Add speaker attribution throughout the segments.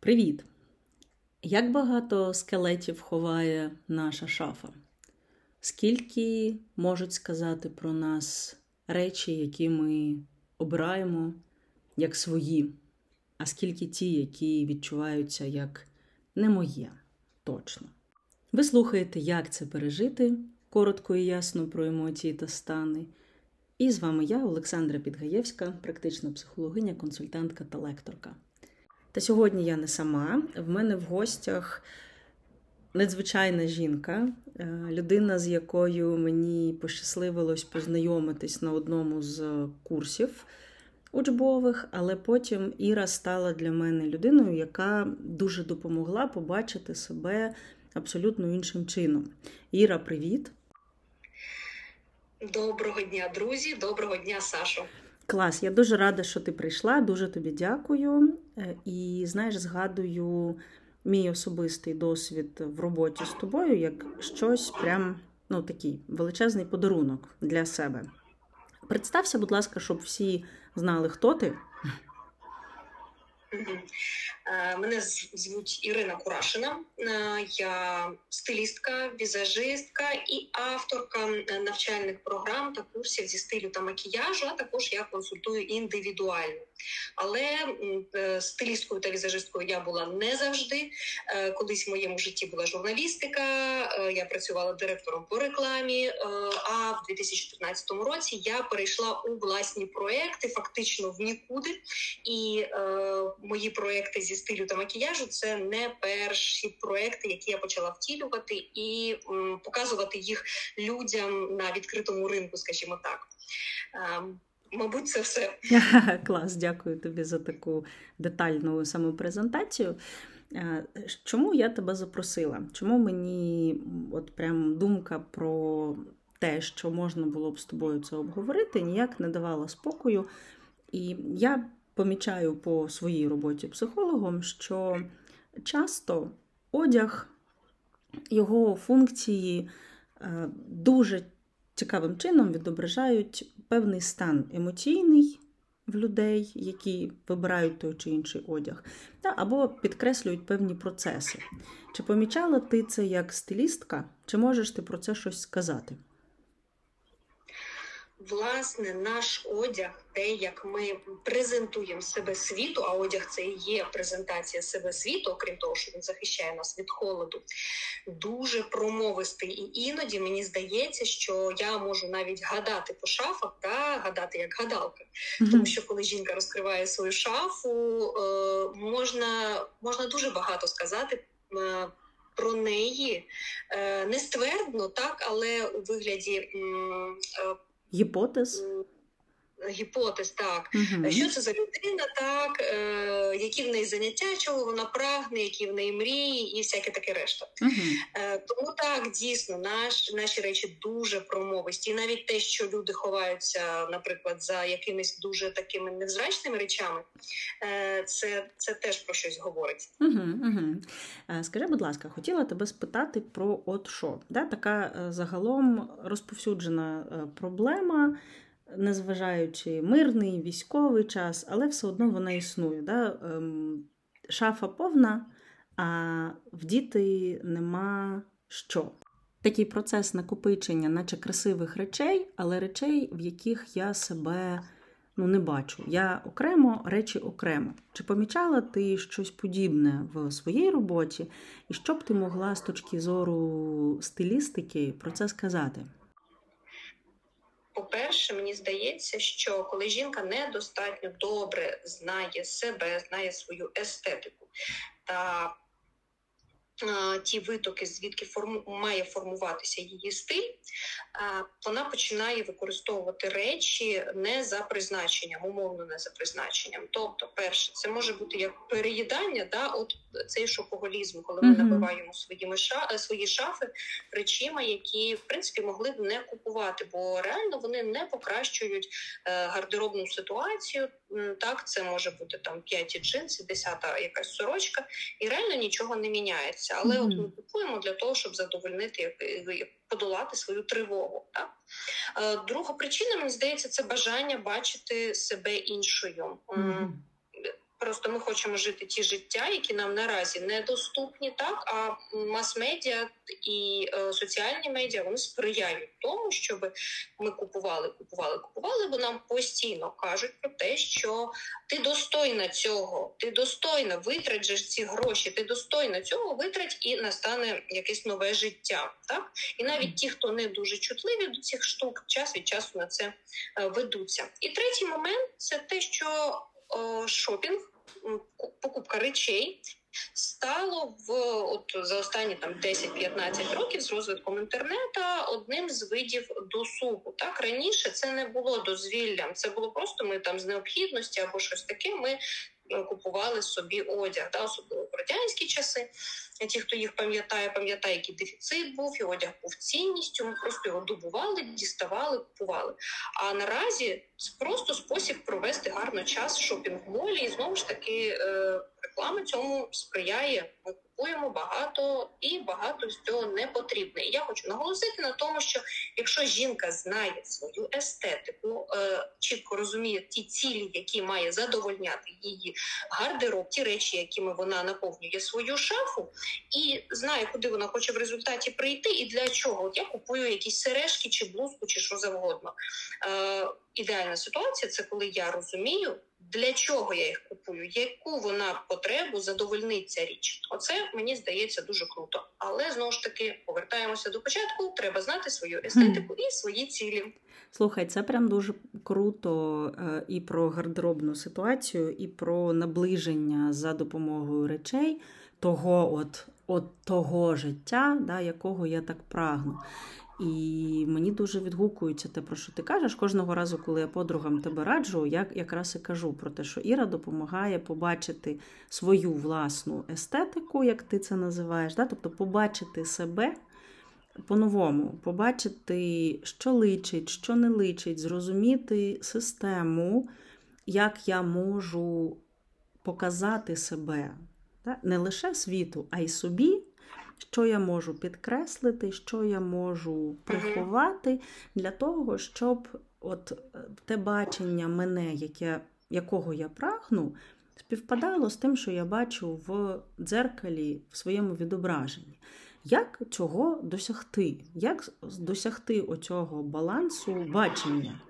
Speaker 1: Привіт! Як багато скелетів ховає наша шафа? Скільки можуть сказати про нас речі, які ми обираємо як свої, а скільки ті, які відчуваються як не моє, точно. Ви слухаєте, як це пережити коротко і ясно про емоції та стани. І з вами я, Олександра Підгаєвська, практична психологиня, консультантка та лекторка. Та сьогодні я не сама. В мене в гостях надзвичайна жінка, е, людина, з якою мені пощасливилось познайомитись на одному з курсів учбових, але потім Іра стала для мене людиною, яка дуже допомогла побачити себе абсолютно іншим чином. Іра, привіт!
Speaker 2: Доброго дня, друзі! Доброго дня, Сашо!
Speaker 1: Клас, я дуже рада, що ти прийшла. Дуже тобі дякую. Е, і знаєш, згадую мій особистий досвід в роботі з тобою як щось прям ну, такий величезний подарунок для себе. Представся, будь ласка, щоб всі знали, хто ти.
Speaker 2: Е, мене звуть Ірина Курашина, е, я стилістка, візажистка і авторка навчальних програм та курсів зі стилю та макіяжу. А також я консультую індивідуально. Але е, стилісткою та візажисткою я була не завжди. Колись в моєму житті була журналістика, я працювала директором по рекламі. А в 2014 році я перейшла у власні проекти, фактично в нікуди. І мої проекти зі стилю та макіяжу це не перші проекти, які я почала втілювати і м, показувати їх людям на відкритому ринку, скажімо так. Ем, мабуть, це все.
Speaker 1: Клас, дякую тобі за таку детальну самопрезентацію. Е, чому я тебе запросила? Чому мені от прям думка про те, що можна було б з тобою це обговорити, ніяк не давала спокою. І я помічаю по своїй роботі психологом, що часто одяг, його функції е, дуже цікавим чином відображають певний стан емоційний в людей, які вибирають той чи інший одяг, або підкреслюють певні процеси. Чи помічала ти це як стилістка, чи можеш ти про це щось сказати?
Speaker 2: Власне наш одяг, те, як ми презентуємо себе світу, а одяг це і є презентація себе світу, окрім того, що він захищає нас від холоду, дуже промовистий. І іноді мені здається, що я можу навіть гадати по шафах, та гадати як гадалка. Mm-hmm. Тому що коли жінка розкриває свою шафу, е, можна, можна дуже багато сказати. Е, про неї е, не ствердно, так, але у вигляді
Speaker 1: Гіпотез?
Speaker 2: Гіпотез, так. Угу. Що це за людина, так, е, які в неї заняття, чого вона прагне, які в неї мрії, і всяке таке решта. Угу. Е, Тому так, дійсно, наш, наші речі дуже промовисті. І навіть те, що люди ховаються, наприклад, за якимись дуже такими невзрачними речами, е, це це теж про щось говорить.
Speaker 1: Угу, угу. Скажи, будь ласка, хотіла тебе спитати про от що? Да? Така е, загалом розповсюджена е, проблема незважаючи мирний, військовий час, але все одно вона існує. Да? Ем, шафа повна, а в діти нема що. Такий процес накопичення, наче красивих речей, але речей, в яких я себе ну, не бачу. Я окремо, речі окремо. Чи помічала ти щось подібне в своїй роботі, і що б ти могла з точки зору стилістики про це сказати?
Speaker 2: По-перше, мені здається, що коли жінка недостатньо добре знає себе, знає свою естетику та ті витоки, звідки форму має формуватися її стиль, вона починає використовувати речі не за призначенням, умовно не за призначенням. Тобто, перше, це може бути як переїдання, да, от цей шопоголізм, коли ми mm-hmm. набиваємо своїми ша свої шафи речима, які в принципі могли б не купувати, бо реально вони не покращують е, гардеробну ситуацію. Так, це може бути там п'яті джинси, десята якась сорочка, і реально нічого не міняється. Але mm-hmm. от ми купуємо для того, щоб задовольнити подолати свою тривогу. Так? Е, друга причина, мені здається, це бажання бачити себе іншою. Mm-hmm. Просто ми хочемо жити ті життя, які нам наразі недоступні, так а мас-медіа і е, соціальні медіа вони сприяють тому, щоб ми купували, купували, купували, бо нам постійно кажуть про те, що ти достойна цього, ти достойна витратиш ці гроші, ти достойна цього витрать і настане якесь нове життя. Так і навіть ті, хто не дуже чутливі до цих штук, час від часу на це е, ведуться. І третій момент це те, що шопінг, покупка речей стало в от за останні там 10-15 років з розвитком інтернету одним з видів досугу. Так раніше це не було дозвіллям, це було просто ми там з необхідності або щось таке. Ми купували собі одяг, да, особливо в радянські часи. Ті, хто їх пам'ятає, пам'ятає, який дефіцит був, і одяг був цінністю. Ми просто його добували, діставали, купували. А наразі це просто спосіб провести гарно час в шопінг-молі, і знову ж таки е, реклама цьому сприяє купуємо багато і багато з цього не потрібне. І я хочу наголосити на тому, що якщо жінка знає свою естетику, е, чітко розуміє ті цілі, які має задовольняти її гардероб, ті речі, якими вона наповнює свою шафу, і знає, куди вона хоче в результаті прийти, і для чого я купую якісь сережки чи блузку, чи що завгодно. Е, Ідеальна ситуація це коли я розумію для чого я їх купую, яку вона потребу задовольнить ця річ. Оце мені здається дуже круто. Але знову ж таки повертаємося до початку. Треба знати свою естетику і свої цілі.
Speaker 1: Слухай, це прям дуже круто е, і про гардеробну ситуацію, і про наближення за допомогою речей того, от, от того життя, да, якого я так прагну. І мені дуже відгукується те, про що ти кажеш. Кожного разу, коли я подругам тебе раджу, я якраз і кажу про те, що Іра допомагає побачити свою власну естетику, як ти це називаєш, да? тобто побачити себе по-новому, побачити, що личить, що не личить, зрозуміти систему, як я можу показати себе да? не лише світу, а й собі що я можу підкреслити, що я можу приховати для того, щоб от е, те бачення мене, яке, якого я прагну, співпадало з тим, що я бачу в дзеркалі в своєму відображенні. Як цього досягти? Як досягти оцього балансу бачення?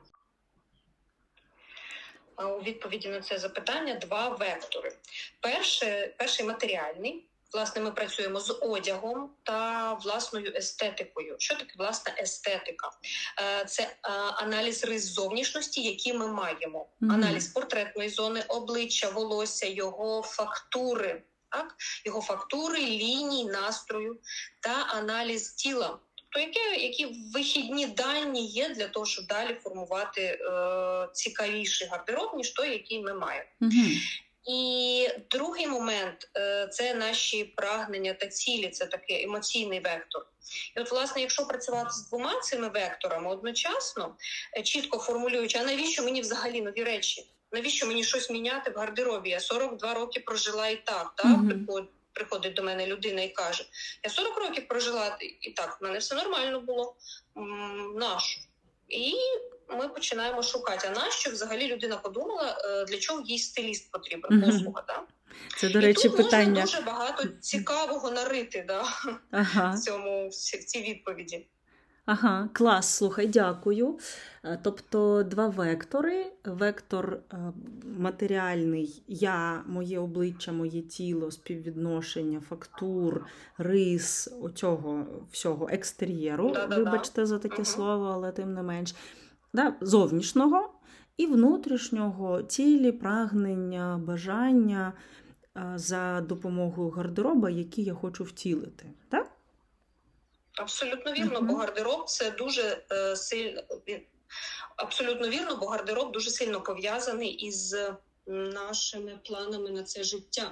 Speaker 2: У відповіді на це запитання два вектори. Перше, Перший матеріальний, Власне, ми працюємо з одягом та власною естетикою. Що таке власна естетика? Е, це е, аналіз рис зовнішності, які ми маємо. Аналіз портретної зони, обличчя, волосся, його фактури, так його фактури, ліній, настрою та аналіз тіла. Тобто, які які вихідні дані є для того, щоб далі формувати е, цікавіший гардероб, ніж той, який ми маємо. І другий момент е, це наші прагнення та цілі, це такий емоційний вектор. І от, власне, якщо працювати з двома цими векторами одночасно, е, чітко формулюючи, а навіщо мені взагалі нові речі? Навіщо мені щось міняти в гардеробі? Я 42 роки прожила і так. так? Mm-hmm. Приходить до мене людина і каже: Я 40 років прожила і так, в мене все нормально було. Нащо? І ми починаємо шукати. А нащо взагалі людина подумала, е, для чого їй стиліст потрібен послуга? Да?
Speaker 1: Це, до речі,
Speaker 2: і тут
Speaker 1: питання.
Speaker 2: можна дуже багато цікавого нарити да, ага. в цьому в цій відповіді.
Speaker 1: Ага, клас, слухай, дякую. Е, тобто два вектори. Вектор е, матеріальний, я, моє обличчя, моє тіло, співвідношення, фактур, рис, оцього всього екстер'єру. Да-да-да. Вибачте за таке угу. слово, але тим не менш да, зовнішнього і внутрішнього цілі, прагнення, бажання за допомогою гардероба, які я хочу втілити. Так?
Speaker 2: Абсолютно вірно, uh-huh. бо гардероб це дуже е, сильно абсолютно вірно, бо гардероб дуже сильно пов'язаний із нашими планами на це життя.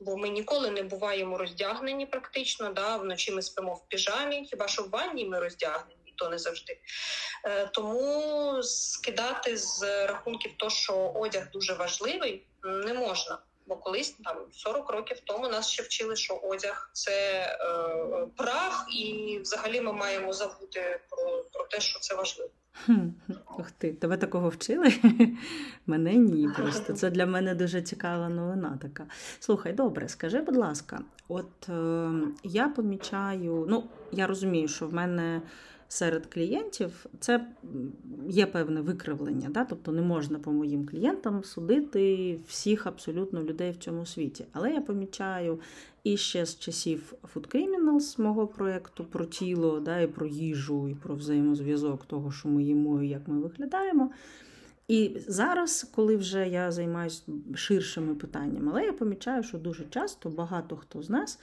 Speaker 2: Бо ми ніколи не буваємо роздягнені практично. да, Вночі ми спимо в піжамі, хіба що в ванні ми роздягнені то не завжди. Е, тому скидати з рахунків, то що одяг дуже важливий, не можна. Бо колись там 40 років тому нас ще вчили, що одяг це е, прах, і взагалі ми маємо забути про, про те, що це важливо.
Speaker 1: Ух ти, тебе такого вчили? Мене ні. Просто це для мене дуже цікава новина така. Слухай, добре, скажи, будь ласка, от е, я помічаю, ну, я розумію, що в мене серед клієнтів це є певне викривлення. Да? Тобто не можна по моїм клієнтам судити всіх абсолютно людей в цьому світі. Але я помічаю і ще з часів Food Criminals, мого проєкту про тіло, да, і про їжу, і про взаємозв'язок того, що ми їмо і як ми виглядаємо. І зараз, коли вже я займаюся ширшими питаннями, але я помічаю, що дуже часто багато хто з нас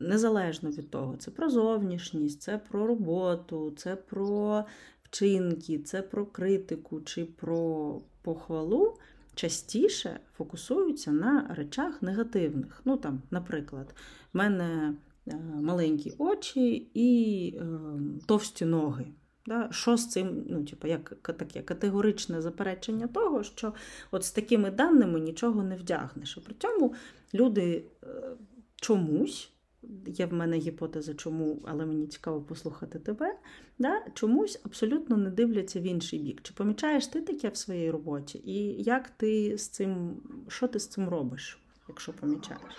Speaker 1: незалежно від того, це про зовнішність, це про роботу, це про вчинки, це про критику чи про похвалу, частіше фокусуються на речах негативних. Ну, там, Наприклад, в мене е, маленькі очі і е, товсті ноги. Да? Що з цим, ну, типу, як таке категоричне заперечення того, що от з такими даними нічого не вдягнеш. А при цьому люди е, чомусь є в мене гіпотеза, чому, але мені цікаво послухати тебе. Да? Чомусь абсолютно не дивляться в інший бік. Чи помічаєш ти таке в своїй роботі? І як ти з цим, що ти з цим робиш, якщо помічаєш?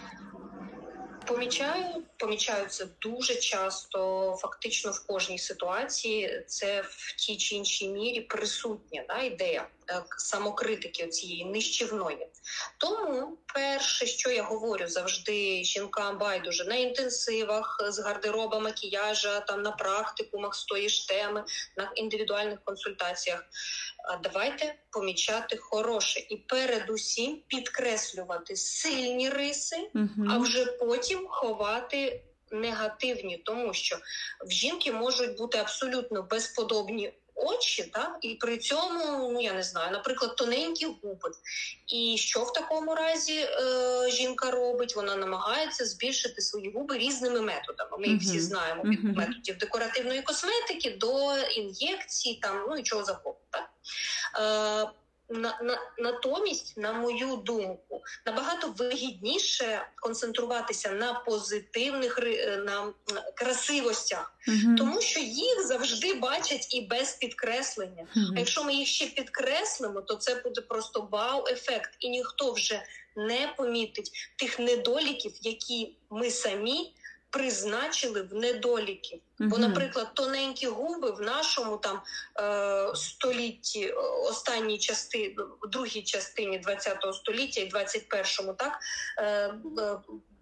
Speaker 2: Помічаю, помічаю це дуже часто, фактично в кожній ситуації це в тій чи іншій мірі присутня да, ідея самокритики цієї нищівної. Тому перше, що я говорю завжди жінкам байдуже на інтенсивах з гардероба, макіяжа, там на практикумах з тої ж теми, на індивідуальних консультаціях. Давайте помічати хороше і передусім підкреслювати сильні риси, угу. а вже потім ховати негативні, тому що в жінки можуть бути абсолютно безподобні очі, так? і при цьому, ну я не знаю, наприклад, тоненькі губи. І що в такому разі е, жінка робить? Вона намагається збільшити свої губи різними методами. Ми їх всі знаємо від uh-huh. методів декоративної косметики до ін'єкцій, там ну і чого завгодно. На, на, натомість, на мою думку, набагато вигідніше концентруватися на позитивних е, на красивостях, угу. тому що їх завжди бачать і без підкреслення. Угу. А якщо ми їх ще підкреслимо, то це буде просто вау-ефект, і ніхто вже не помітить тих недоліків, які ми самі призначили в недоліки. Бо, наприклад, тоненькі губи в нашому там е, столітті, е, останній частині, другій частині ХХ століття і 21-му, так е, е,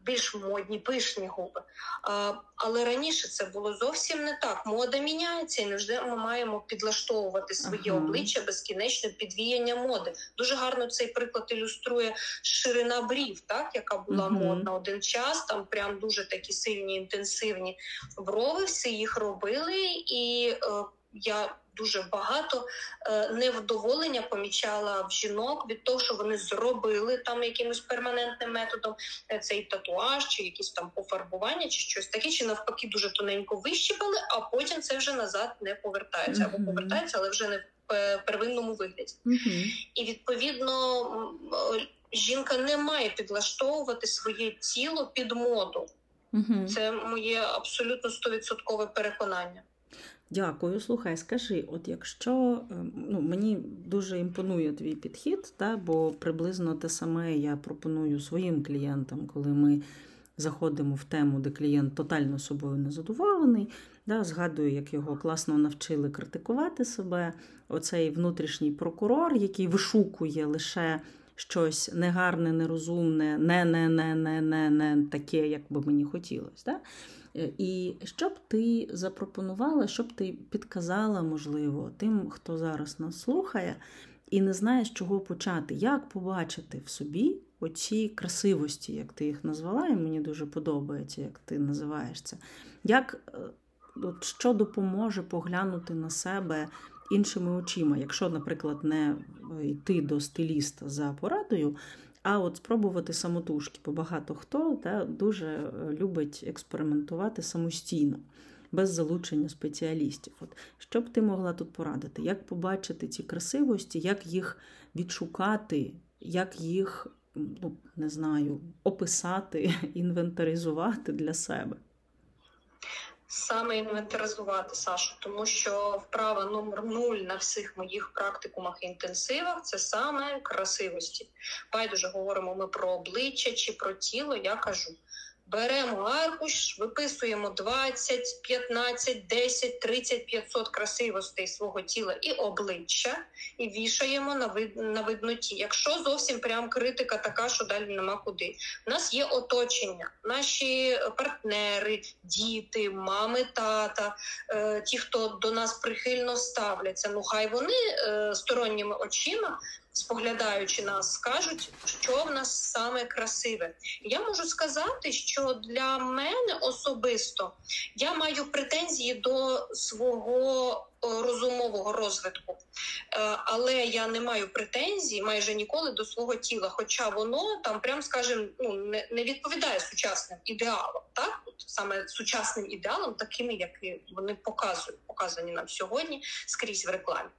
Speaker 2: більш модні, пишні губи. А, Але раніше це було зовсім не так. Мода міняється, і не завжди ми маємо підлаштовувати своє обличчя безкінечне підвіяння моди. Дуже гарно цей приклад ілюструє ширина брів, так яка була модна один час. Там прям дуже такі сильні інтенсивні брови. Всі їх робили і. Е, я дуже багато е, невдоволення помічала в жінок від того, що вони зробили там якимось перманентним методом е, цей татуаж, чи якісь там пофарбування, чи щось таке, чи навпаки дуже тоненько вищипали, а потім це вже назад не повертається або повертається, але вже не в первинному вигляді. І відповідно жінка не має підлаштовувати своє тіло під моду. Це моє абсолютно стовідсоткове переконання.
Speaker 1: Дякую, слухай, скажи, от якщо ем, ну, мені дуже імпонує твій підхід, та, бо приблизно те саме я пропоную своїм клієнтам, коли ми заходимо в тему, де клієнт тотально собою незадоволений, да, згадую, як його класно навчили критикувати себе. Оцей внутрішній прокурор, який вишукує лише щось негарне, нерозумне, не не не не не не таке, як би мені хотілося. Да? Е, і що б ти запропонувала, що б ти підказала, можливо, тим, хто зараз нас слухає, і не знає, з чого почати, як побачити в собі оці красивості, як ти їх назвала, і мені дуже подобається, як ти називаєш це. Як, е, от, Що допоможе поглянути на себе іншими очима, якщо, наприклад, не е, йти до стиліста за порадою, а от спробувати самотужки, бо багато хто та, дуже е, любить експериментувати самостійно, без залучення спеціалістів. От Що б ти могла тут порадити? Як побачити ці красивості, як їх відшукати, як їх ну, не знаю, описати, інвентаризувати для себе?
Speaker 2: Саме інвентаризувати Сашу, тому що вправа номер нуль на всіх моїх практикумах і інтенсивах це саме красивості. Байдуже говоримо ми про обличчя чи про тіло. Я кажу Беремо аркуш, виписуємо 20, 15, 10, 30, 500 красивостей свого тіла і обличчя, і вішаємо на вид на видноті. Якщо зовсім прям критика така, що далі нема куди. У нас є оточення, наші партнери, діти, мами, тата, е, ті, хто до нас прихильно ставляться. Ну хай вони е, сторонніми очима споглядаючи нас, скажуть, що в нас саме красиве. Я можу сказати, що для мене особисто я маю претензії до свого розумового розвитку, е, але я не маю претензій майже ніколи до свого тіла. Хоча воно там, прям скажем, ну не не відповідає сучасним ідеалам, так От саме сучасним ідеалам, такими, які вони показують, показані нам сьогодні скрізь в рекламі.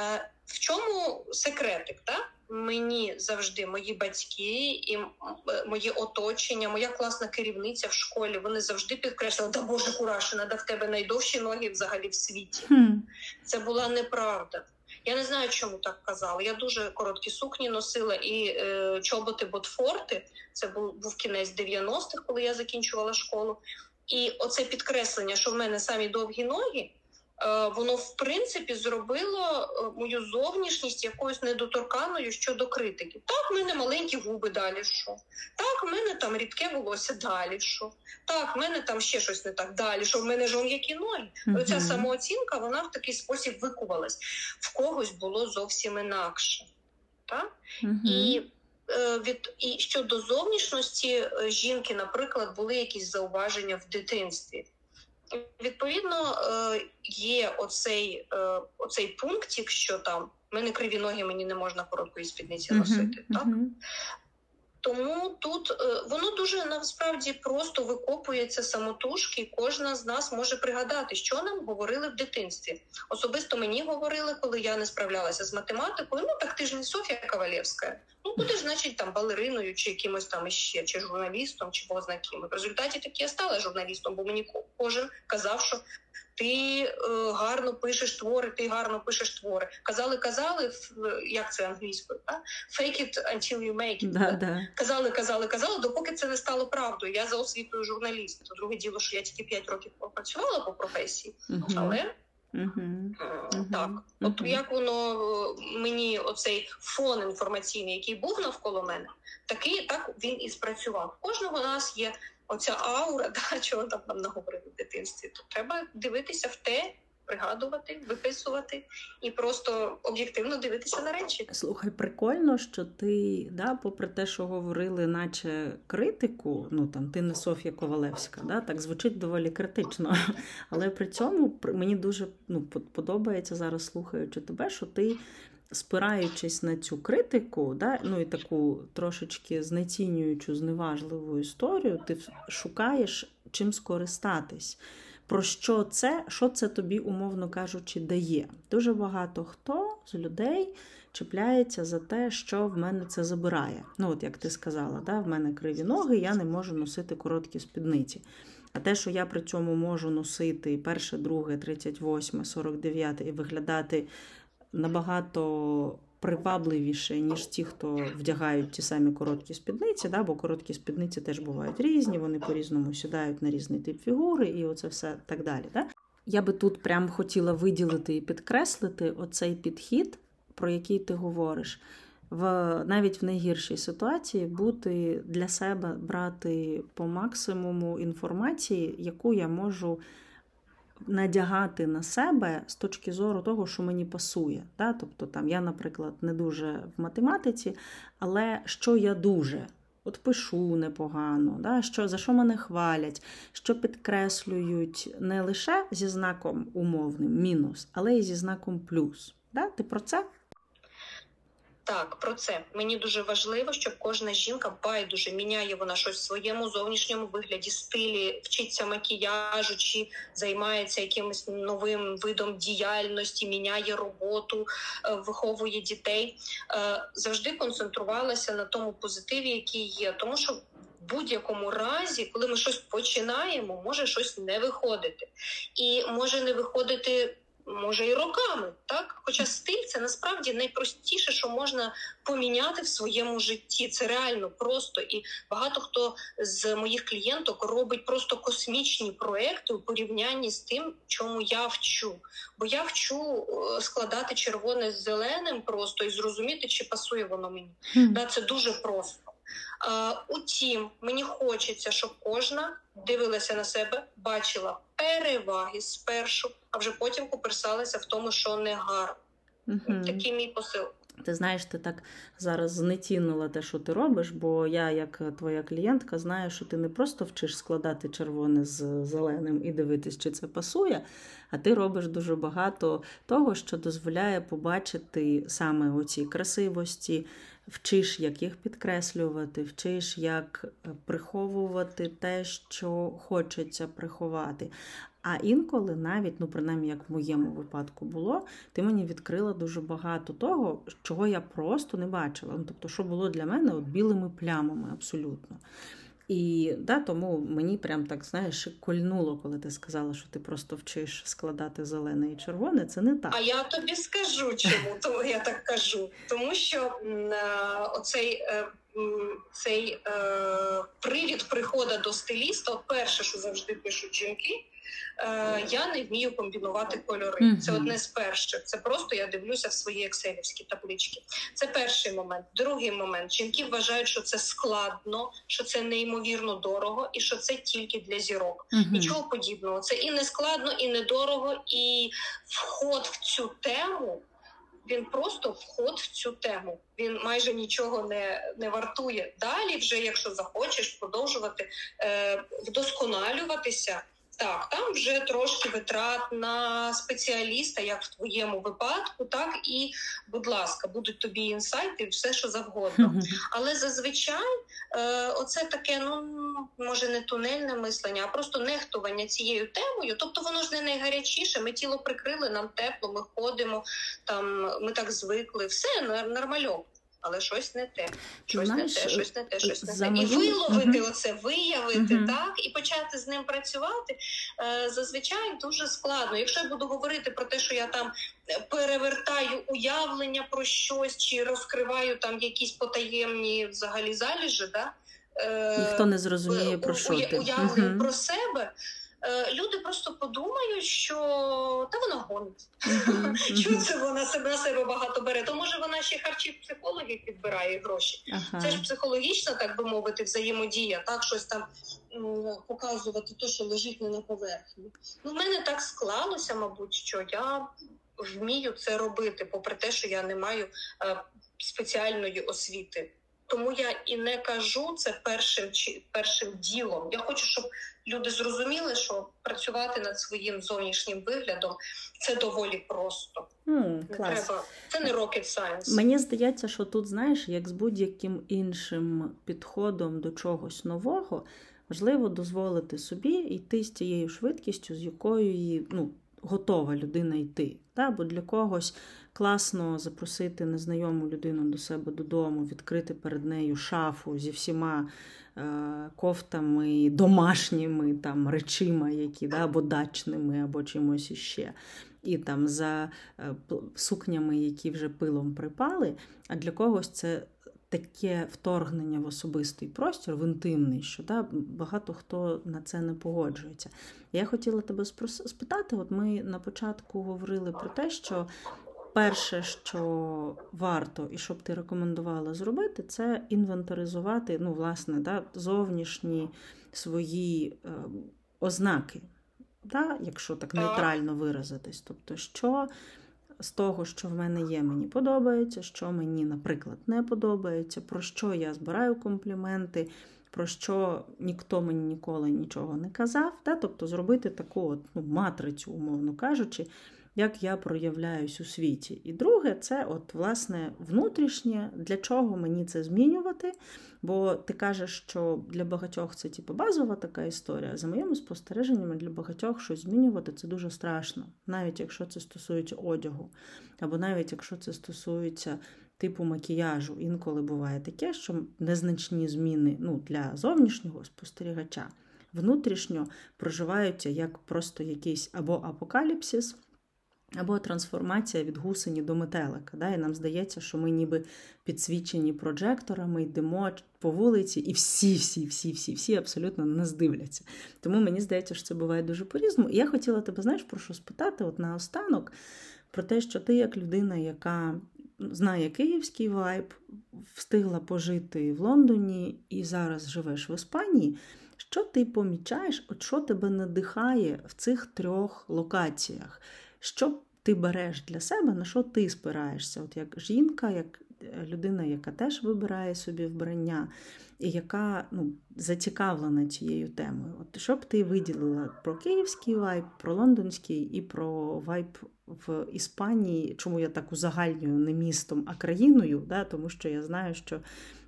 Speaker 2: Е, в чому секретик? Так? Мені завжди мої батьки і моє оточення, моя класна керівниця в школі. Вони завжди підкреслювали, да Боже Курашина, да в тебе найдовші ноги взагалі в світі. Mm. Це була неправда. Я не знаю, чому так казали. Я дуже короткі сукні носила і е, чоботи Ботфорти. Це був був кінець 90-х, коли я закінчувала школу. І оце підкреслення, що в мене самі довгі ноги. Е, воно в принципі зробило е, мою зовнішність якоюсь недоторканою щодо критики. Так, в мене маленькі губи далі. що? Так, в мене там рідке волосся далі. що? Так, в мене там ще щось не так далі. що в мене ж м'які ноги. Uh-huh. Оця самооцінка вона в такий спосіб викувалась. В когось було зовсім інакше. Так? Uh-huh. І е, від і щодо зовнішності жінки, наприклад, були якісь зауваження в дитинстві. Відповідно, е, є оцей е, оцей пунктик, що там в мене криві ноги, мені не можна короткої спідниці носити. Uh-huh, так? Uh-huh. Тому тут е, воно дуже насправді просто викопується самотужки, кожна з нас може пригадати, що нам говорили в дитинстві. Особисто мені говорили, коли я не справлялася з математикою. Ну так ти ж не Софія Кавалєвська. Ну будеш, значить, там балериною, чи якимось там іще, чи журналістом, чи познаким. В результаті таки я стала журналістом, бо мені кожен казав, що ти е, гарно пишеш твори, ти гарно пишеш твори. Казали, казали, як це англійською, та? fake it until you make it.
Speaker 1: Да, да.
Speaker 2: Казали, казали, казали, допоки це не стало правдою. Я за освітою журналіст. То друге діло, що я тільки 5 років попрацювала по професії, uh-huh. але. Uh-huh. Так, uh-huh. от як воно е, мені оцей фон інформаційний, який був навколо мене, такий так він і спрацював. Кожного нас є оця аура, да, чого там нам наговорили в дитинстві, то треба дивитися в те. Пригадувати, виписувати і просто об'єктивно дивитися на речі.
Speaker 1: Слухай, прикольно, що ти, да, попри те, що говорили, наче критику, ну там ти не Софія Ковалевська, да, так звучить доволі критично. Але при цьому мені дуже ну, подобається зараз, слухаючи тебе, що ти спираючись на цю критику, да, ну і таку трошечки знецінюючу, зневажливу історію, ти шукаєш чим скористатись. Про що це, що це тобі, умовно кажучи, дає? Дуже багато хто з людей чіпляється за те, що в мене це забирає. Ну, от як ти сказала, да, в мене криві ноги, я не можу носити короткі спідниці. А те, що я при цьому можу носити перше, друге, 38, 49 і виглядати набагато привабливіше, ніж ті, хто вдягають ті самі короткі спідниці, да, бо короткі спідниці теж бувають різні, вони по-різному сідають на різний тип фігури, і оце все так далі. Да? Я би тут прям хотіла виділити і підкреслити оцей підхід, про який ти говориш. В навіть в найгіршій ситуації бути для себе брати по максимуму інформації, яку я можу надягати на себе з точки зору того, що мені пасує. Да? Тобто там я, наприклад, не дуже в математиці, але що я дуже. От пишу непогано, да? що, за що мене хвалять, що підкреслюють не лише зі знаком умовним мінус, але й зі знаком плюс. Да? Ти про це?
Speaker 2: Так, про це мені дуже важливо, щоб кожна жінка байдуже міняє вона щось в своєму зовнішньому вигляді, стилі, вчиться макіяжу чи займається якимось новим видом діяльності, міняє роботу, е, виховує дітей. Е, завжди концентрувалася на тому позитиві, який є, тому що. В будь-якому разі, коли ми щось починаємо, може щось не виходити, і може не виходити може і роками, так хоча стиль це насправді найпростіше, що можна поміняти в своєму житті. Це реально просто і багато хто з моїх клієнток робить просто космічні проекти у порівнянні з тим, чому я вчу. Бо я вчу е, складати червоне з зеленим просто і зрозуміти, чи пасує воно мені. Mm. Да, Це дуже просто. Утім, мені хочеться, щоб кожна дивилася на себе, бачила переваги спершу, а вже потім куперсалася в тому, що не гарно. Угу. Такий мій посил.
Speaker 1: Ти знаєш, ти так зараз знецінила те, що ти робиш, бо я, як твоя клієнтка, знаю, що ти не просто вчиш складати червоне з зеленим і дивитись, чи це пасує, а ти робиш дуже багато того, що дозволяє побачити саме оці красивості, вчиш, як їх підкреслювати, вчиш, як е, приховувати те, що хочеться приховати. А інколи навіть, ну принаймні, як в моєму випадку було, ти мені відкрила дуже багато того, чого я просто не бачила. Ну, Тобто, що було для мене от білими плямами абсолютно. І да, тому мені прям так знаєш, кольнуло, коли ти сказала, що ти просто вчиш складати зелене і червоне. Це не так.
Speaker 2: А я тобі скажу, чому тому я так кажу. Тому що е, оцей е, цей е, привід приходу до стиліста, перше, що завжди пишуть жінки. Е, я не вмію комбінувати кольори. Mm-hmm. Це одне з перших. Це просто я дивлюся в свої екселівські таблички. Це перший момент. Другий момент жінки вважають, що це складно, що це неймовірно дорого, і що це тільки для зірок. Mm-hmm. Нічого подібного. Це і не складно, і не дорого, і вход в цю тему. Він просто вход в цю тему. Він майже нічого не не вартує. Далі, вже якщо захочеш продовжувати е, вдосконалюватися. Так, там вже трошки витрат на спеціаліста, як в твоєму випадку, так і, будь ласка, будуть тобі інсайти, все що завгодно. Але зазвичай е, оце таке, ну може не тунельне мислення, а просто нехтування цією темою. Тобто воно ж не найгарячіше. Ми тіло прикрили, нам тепло, ми ходимо там, ми так звикли, все нормальок але щось не те, щось Знаєш, не те, щось не те, щось не те. Моїм... І виловити uh оце, виявити, uh так, і почати з ним працювати е, зазвичай дуже складно. Якщо я буду говорити про те, що я там перевертаю уявлення про щось чи розкриваю там якісь потаємні взагалі заліжі, да,
Speaker 1: е, ніхто не зрозуміє про що ти.
Speaker 2: уявлення uh про себе. Е, люди просто подумають, що та вона гонить. Що це вона себе на себе багато бере? То може вона ще харчів психологів підбирає гроші. Це ж психологічна, так би мовити, взаємодія, так щось там показувати, то що лежить не на поверхні. Ну, в мене так склалося, мабуть, що я вмію це робити, попри те, що я не маю е, спеціальної освіти. Тому я і не кажу це першим першим ділом. Я хочу, щоб люди зрозуміли, що працювати над своїм зовнішнім виглядом це доволі просто.
Speaker 1: Mm, клас. Не треба,
Speaker 2: Це не rocket science.
Speaker 1: Мені здається, що тут, знаєш, як з будь-яким іншим підходом до чогось нового, важливо дозволити собі йти з тією швидкістю, з якою ну, готова людина йти. Та? Бо для когось класно запросити незнайому людину до себе додому, відкрити перед нею шафу зі всіма е, кофтами, домашніми там речима, які да, або дачними, або чимось іще. І там за е, сукнями, які вже пилом припали. А для когось це таке вторгнення в особистий простір, в інтимний, що да, багато хто на це не погоджується. Я хотіла тебе спитати: от ми на початку говорили про те, що перше, що варто і що б ти рекомендувала зробити, це інвентаризувати ну, власне, да, зовнішні свої е, ознаки, да, якщо так нейтрально виразитись. Тобто, що з того, що в мене є, мені подобається, що мені, наприклад, не подобається, про що я збираю компліменти. Про що ніхто мені ніколи нічого не казав, Та? тобто зробити таку от, ну, матрицю, умовно кажучи, як я проявляюсь у світі. І друге, це от, власне, внутрішнє, для чого мені це змінювати. Бо ти кажеш, що для багатьох це типу, базова така історія. За моїми спостереженнями, для багатьох щось змінювати це дуже страшно, навіть якщо це стосується одягу, або навіть якщо це стосується типу макіяжу. Інколи буває таке, що незначні зміни ну, для зовнішнього спостерігача внутрішньо проживаються як просто якийсь або апокаліпсис. Або трансформація від гусені до метелика. Да? І нам здається, що ми ніби підсвічені прожекторами, йдемо по вулиці, і всі, всі, всі, всі, всі абсолютно нас дивляться. Тому мені здається, що це буває дуже по-різному. І я хотіла тебе, знаєш, про що спитати, от наостанок, про те, що ти, як людина, яка знає київський вайб, встигла пожити в Лондоні і зараз живеш в Іспанії. Що ти помічаєш, от що тебе надихає в цих трьох локаціях? Що ти береш для себе, на що ти спираєшся? От як жінка, як е, людина, яка теж вибирає собі вбрання, і яка ну, зацікавлена цією темою. От Що б ти виділила про київський вайб, про лондонський і про вайб в Іспанії, чому я так узагальнюю не містом, а країною, да? тому що я знаю, що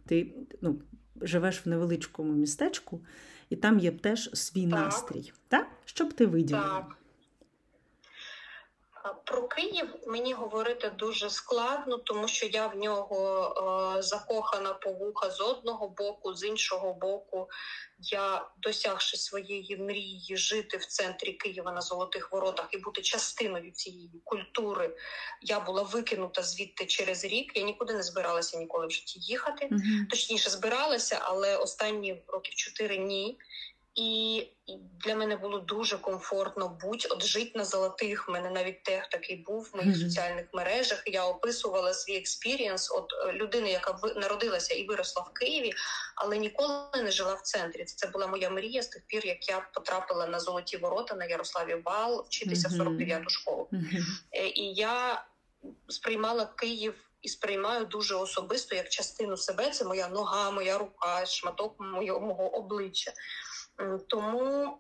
Speaker 1: ти ну, живеш в невеличкому містечку, і там є теж свій так. настрій. Так? Що б ти виділила?
Speaker 2: Так. Про Київ мені говорити дуже складно, тому що я в нього е, закохана по вуха з одного боку, з іншого боку, я досягши своєї мрії жити в центрі Києва на Золотих Воротах і бути частиною цієї культури. Я була викинута звідти через рік. Я нікуди не збиралася ніколи в житті їхати. Точніше, збиралася, але останні років чотири ні. І для мене було дуже комфортно будь от жити на золотих. У мене навіть тег такий був в моїх mm-hmm. соціальних мережах. Я описувала свій experience от е, людини, яка народилася і виросла в Києві, але ніколи не жила в центрі. Це була моя мрія з тих пір, як я потрапила на золоті ворота на Ярославів Вал вчитися mm-hmm. в 49-ту школу. Mm-hmm. І я сприймала Київ. І сприймаю дуже особисто як частину себе. Це моя нога, моя рука, шматок моєго обличчя. Е, тому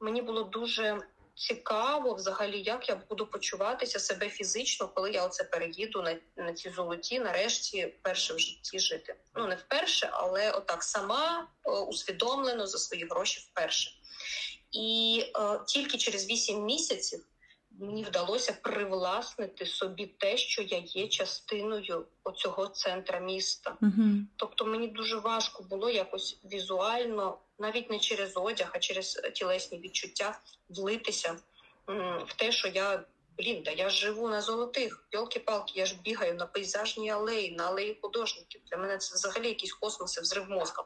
Speaker 2: мені було дуже цікаво, взагалі, як я буду почуватися себе фізично, коли я оце переїду на на ці золоті, нарешті, перше в житті жити. Ну не вперше, але отак сама е, усвідомлено за свої гроші вперше. І е, тільки через вісім місяців мені вдалося привласнити собі те, що я є частиною оцього центра міста.
Speaker 1: uh
Speaker 2: Тобто мені дуже важко було якось візуально, навіть не через одяг, а через тілесні відчуття влитися в те, що я. Блін, да я живу на золотих, пілки-палки, я ж бігаю на пейзажній алеї, на алеї художників. Для мене це взагалі якийсь космос і взрив мозка.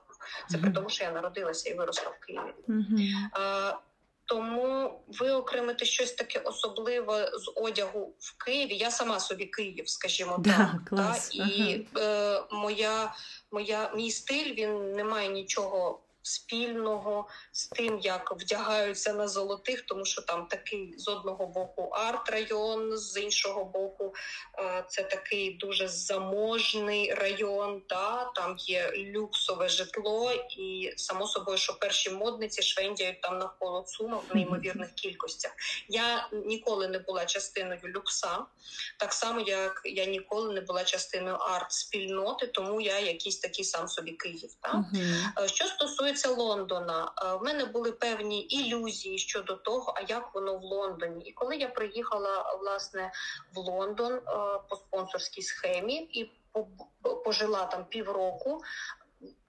Speaker 2: Це mm-hmm. при тому, що я народилася і виросла в Києві.
Speaker 1: Mm-hmm.
Speaker 2: А, тому виокремити щось таке особливе з одягу в Києві. Я сама собі Київ, скажімо
Speaker 1: да,
Speaker 2: так.
Speaker 1: Клас.
Speaker 2: Та? І ага. е, моя, моя, мій стиль він не має нічого спільного з тим, як вдягаються на золотих, тому що там такий з одного боку арт-район, з іншого боку, е, це такий дуже заможний район. Та там є люксове житло, і само собою, що перші модниці швендяють там навколо цума в неймовірних кількостях. Я ніколи не була частиною люкса, так само як я ніколи не була частиною арт-спільноти, тому я якийсь такий сам собі Київ. Та? Uh-huh. Що стосується стосується Лондона, в мене були певні ілюзії щодо того, а як воно в Лондоні. І коли я приїхала власне в Лондон по спонсорській схемі і пожила там півроку,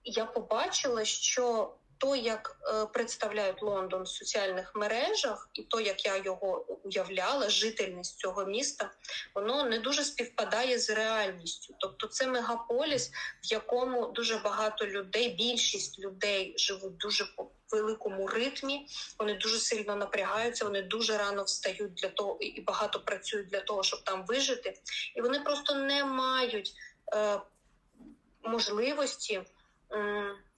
Speaker 2: я побачила, що то, як е, представляють Лондон в соціальних мережах, і то, як я його уявляла, жительність цього міста, воно не дуже співпадає з реальністю. Тобто, це мегаполіс, в якому дуже багато людей, більшість людей живуть дуже по великому ритмі. Вони дуже сильно напрягаються, вони дуже рано встають для того і багато працюють для того, щоб там вижити, і вони просто не мають е, можливості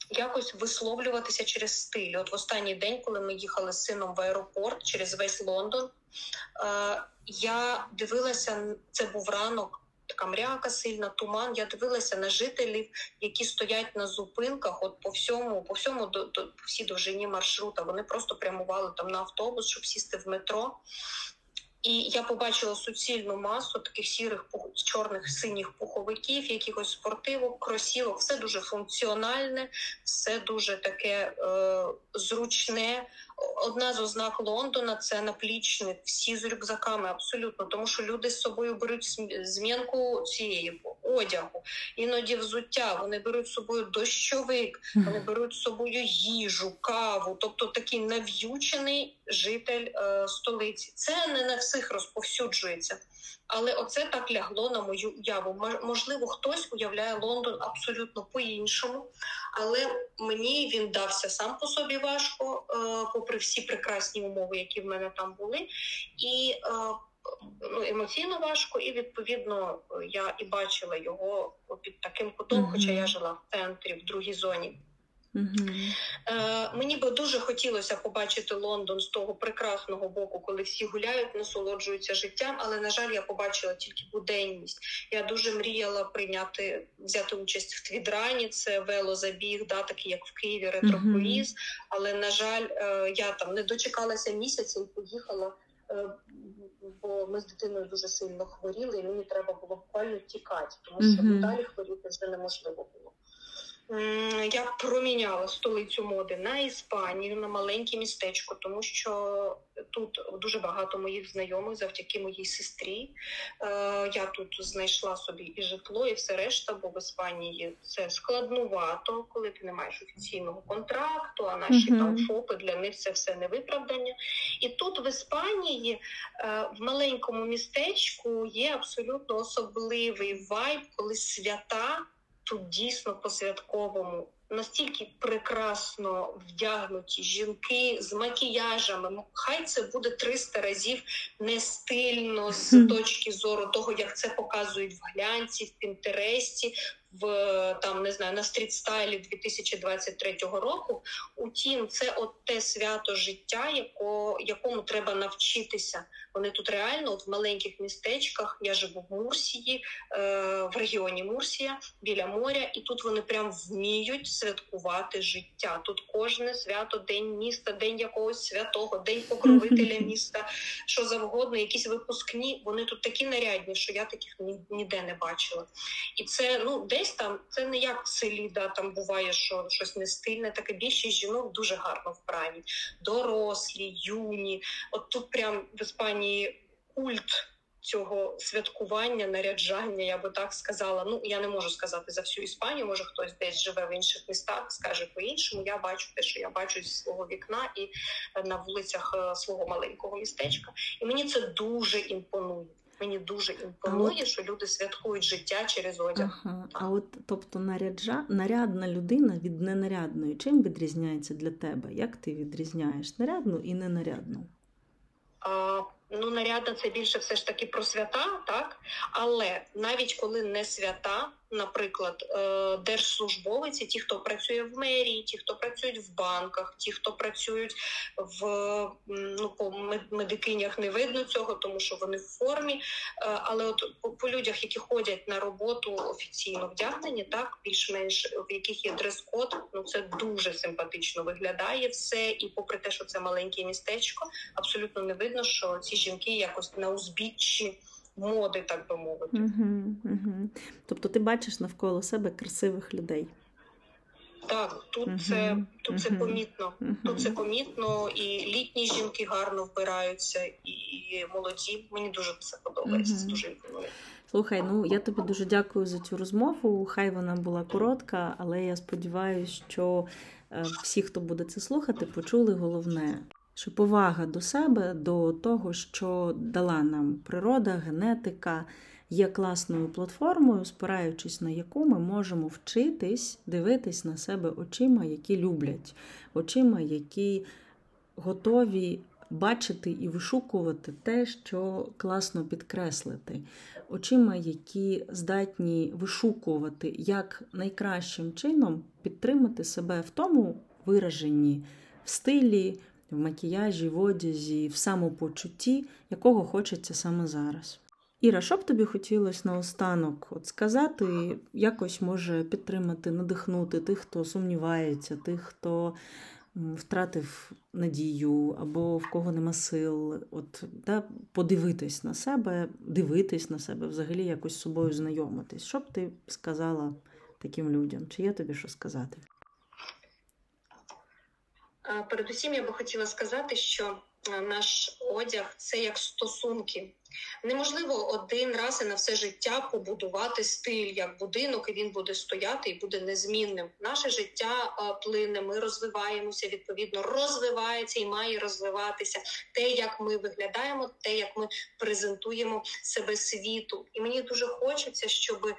Speaker 2: якось висловлюватися через стиль. От в останній день, коли ми їхали з сином в аеропорт через весь Лондон, е, я дивилася, це був ранок. Така мряка сильна, туман. Я дивилася на жителів, які стоять на зупинках. От по всьому, по всьому до, до по всій довжині маршрута. Вони просто прямували там на автобус, щоб сісти в метро. І я побачила суцільну масу таких сірих чорних синіх пуховиків, якихось спортивок, кросівок. Все дуже функціональне, все дуже таке е, зручне. Одна з ознак Лондона це наплічник, всі з рюкзаками, абсолютно, тому що люди з собою беруть змінку цієї одягу, іноді взуття. Вони беруть з собою дощовик, вони беруть з собою їжу, каву, тобто такий нав'ючений житель е, столиці. Це не на всіх розповсюджується. Але оце так лягло на мою уяву. Можливо, хтось уявляє Лондон абсолютно по-іншому, але мені він дався сам по собі важко, е, попри всі прекрасні умови, які в мене там були, і е, ну, емоційно важко, і відповідно я і бачила його під таким кутом, mm-hmm. хоча я жила в центрі, в другій зоні. Е, Мені би дуже хотілося побачити Лондон з того прекрасного боку, коли всі гуляють, насолоджуються життям. Але на жаль, я побачила тільки буденність. Я дуже мріяла прийняти взяти участь в твідрані. Це велозабіг, да, такий як в Києві, ретрополіз. Mm-hmm. Але на жаль, е, я там не дочекалася місяця і поїхала. Е, бо ми з дитиною дуже сильно хворіли, і мені треба було буквально тікати, тому що mm-hmm. далі хворіти вже неможливо було я проміняла столицю моди на Іспанію, на маленьке містечко, тому що тут дуже багато моїх знайомих завдяки моїй сестрі. Е, я тут знайшла собі і житло, і все решта, бо в Іспанії це складнувато, коли ти не маєш офіційного контракту, а наші uh-huh. там ФОПи для них це все не виправдання. І тут в Іспанії, е, в маленькому містечку, є абсолютно особливий вайб, коли свята тут дійсно по святковому настільки прекрасно вдягнуті жінки з макіяжами. Хай це буде 300 разів не стильно з точки зору того, як це показують в глянці, в Пінтересті, в там не знаю на стрітстайлі 2023 року. Утім, це от те свято життя, яко, якому треба навчитися. Вони тут реально от в маленьких містечках. Я живу в Мурсії, е, в регіоні Мурсія біля моря, і тут вони прям вміють святкувати життя. Тут кожне свято, день міста, день якогось святого, день покровителя міста, що завгодно, якісь випускні. Вони тут такі нарядні, що я таких ніде не бачила. І це ну десь там це не як в селі, да там буває, що щось не стильне. Таке більшість жінок дуже гарно вбрані, дорослі, юні. От тут прям в Іспанії культ цього святкування, наряджання, я би так сказала. Ну я не можу сказати за всю Іспанію. Може хтось десь живе в інших містах, скаже по-іншому. Я бачу те, що я бачу зі свого вікна і е, на вулицях е, свого маленького містечка. І мені це дуже імпонує. Мені дуже імпонує, що люди святкують життя через одяг.
Speaker 1: Ага. А от тобто наряджа нарядна людина від ненарядної чим відрізняється для тебе? Як ти відрізняєш нарядну і ненарядну?
Speaker 2: А, Ну, нарядна це більше все ж таки про свята, так але навіть коли не свята, наприклад, е, держслужбовиці, ті, хто працює в мерії, ті, хто працюють в банках, ті, хто працюють в ну по медикинях, не видно цього, тому що вони в формі. Е, але от по, по людях, які ходять на роботу офіційно вдягнені, так більш-менш в яких є дрес-код, ну це дуже симпатично виглядає все. І, попри те, що це маленьке містечко, абсолютно не видно, що ці жінки якось на узбіччі моди, так би мовити.
Speaker 1: Угу, угу. Тобто ти бачиш навколо себе красивих людей.
Speaker 2: Так, тут uh це тут uh це помітно. uh Тут це помітно, і літні жінки гарно вбираються, і молоді. Мені дуже це подобається. Це дуже імпонує.
Speaker 1: Слухай, ну я тобі дуже дякую за цю розмову. Хай вона була коротка, але я сподіваюся, що е, всі, хто буде це слухати, почули головне що повага до себе, до того, що дала нам природа, генетика, є класною платформою, спираючись на яку ми можемо вчитись дивитись на себе очима, які люблять, очима, які готові бачити і вишукувати те, що класно підкреслити, очима, які здатні вишукувати, як найкращим чином підтримати себе в тому вираженні, в стилі в макіяжі, в одязі, в самопочутті, якого хочеться саме зараз. Іра, що б тобі хотілося наостанок от сказати, якось може підтримати, надихнути тих, хто сумнівається, тих, хто втратив надію, або в кого нема сил, от да, подивитись на себе, дивитись на себе, взагалі якось з собою знайомитись. Що б ти сказала таким людям? Чи є тобі що сказати?
Speaker 2: Передусім, я би хотіла сказати, що наш одяг це як стосунки. Неможливо один раз і на все життя побудувати стиль як будинок, і він буде стояти і буде незмінним. Наше життя плине, ми розвиваємося, відповідно, розвивається і має розвиватися те, як ми виглядаємо, те, як ми презентуємо себе світу. І мені дуже хочеться, щоб е,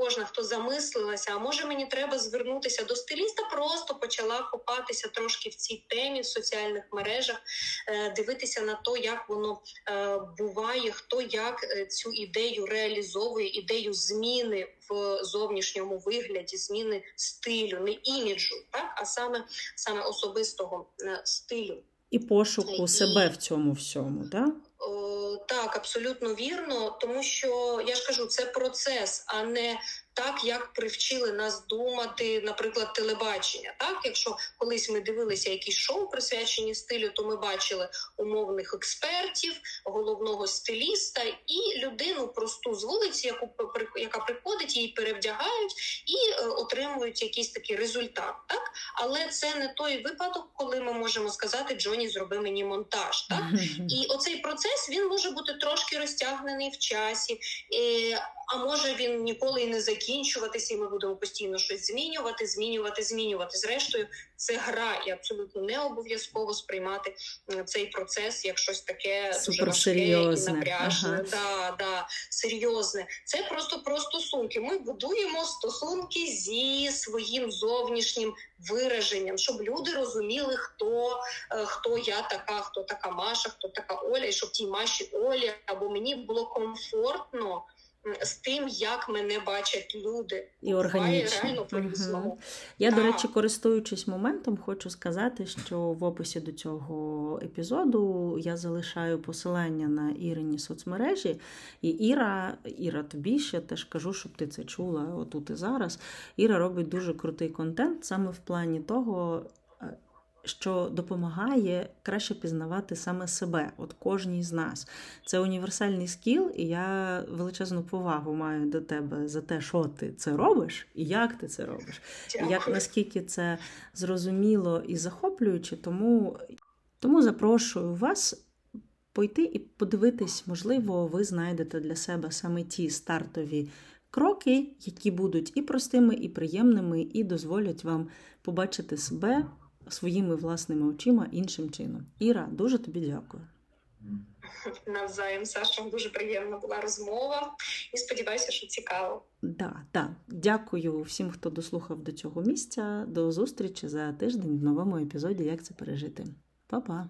Speaker 2: кожна, хто замислилася, а може мені треба звернутися до стиліста, просто почала копатися трошки в цій темі в соціальних мережах, е, дивитися на те, як воно е, буває, хто як е, цю ідею реалізовує, ідею зміни в зовнішньому вигляді, зміни стилю, не іміджу, так а саме саме особистого стилю.
Speaker 1: І пошуку і... себе в цьому всьому, так?
Speaker 2: Так, абсолютно вірно, тому що я ж кажу, це процес, а не так, як привчили нас думати, наприклад, телебачення. Так, якщо колись ми дивилися якісь шоу присвячені стилю, то ми бачили умовних експертів, головного стиліста і людину просту з вулиці, яку яка приходить, її перевдягають і е, отримують якийсь такий результат. Так, але це не той випадок, коли ми можемо сказати Джоні, зроби мені монтаж. Так і оцей процес він може бути трошки розтягнений в часі. А може він ніколи і не закінчуватися, і ми будемо постійно щось змінювати, змінювати, змінювати. Зрештою, це гра, і абсолютно не обов'язково сприймати цей процес як щось таке Супер дуже важке і напряжне. Ага. Да, да, серйозне. Це просто про стосунки. Ми будуємо стосунки зі своїм зовнішнім вираженням, щоб люди розуміли, хто е, хто я така, хто така Маша, хто така Оля, і щоб тій Маші Олі або мені було комфортно з тим, як мене бачать люди,
Speaker 1: і органічно. Угу. Я, так. до речі, користуючись моментом, хочу сказати, що в описі до цього епізоду я залишаю посилання на Ірині соцмережі. І Іра, Іра, тобі ще теж кажу, щоб ти це чула отут і зараз. Іра робить дуже крутий контент саме в плані того що допомагає краще пізнавати саме себе, от кожній з нас. Це універсальний скіл, і я величезну повагу маю до тебе за те, що ти це робиш і як ти це робиш. І як наскільки це зрозуміло і захоплююче, тому, тому запрошую вас. Пойти і подивитись, можливо, ви знайдете для себе саме ті стартові кроки, які будуть і простими, і приємними, і дозволять вам побачити себе своїми власними очима іншим чином. Іра, дуже тобі дякую.
Speaker 2: Навзаєм, Сашом дуже приємна була розмова і сподіваюся, що цікаво.
Speaker 1: Да, да. Дякую всім, хто дослухав до цього місця. До зустрічі за тиждень в новому епізоді Як це пережити. Па-па!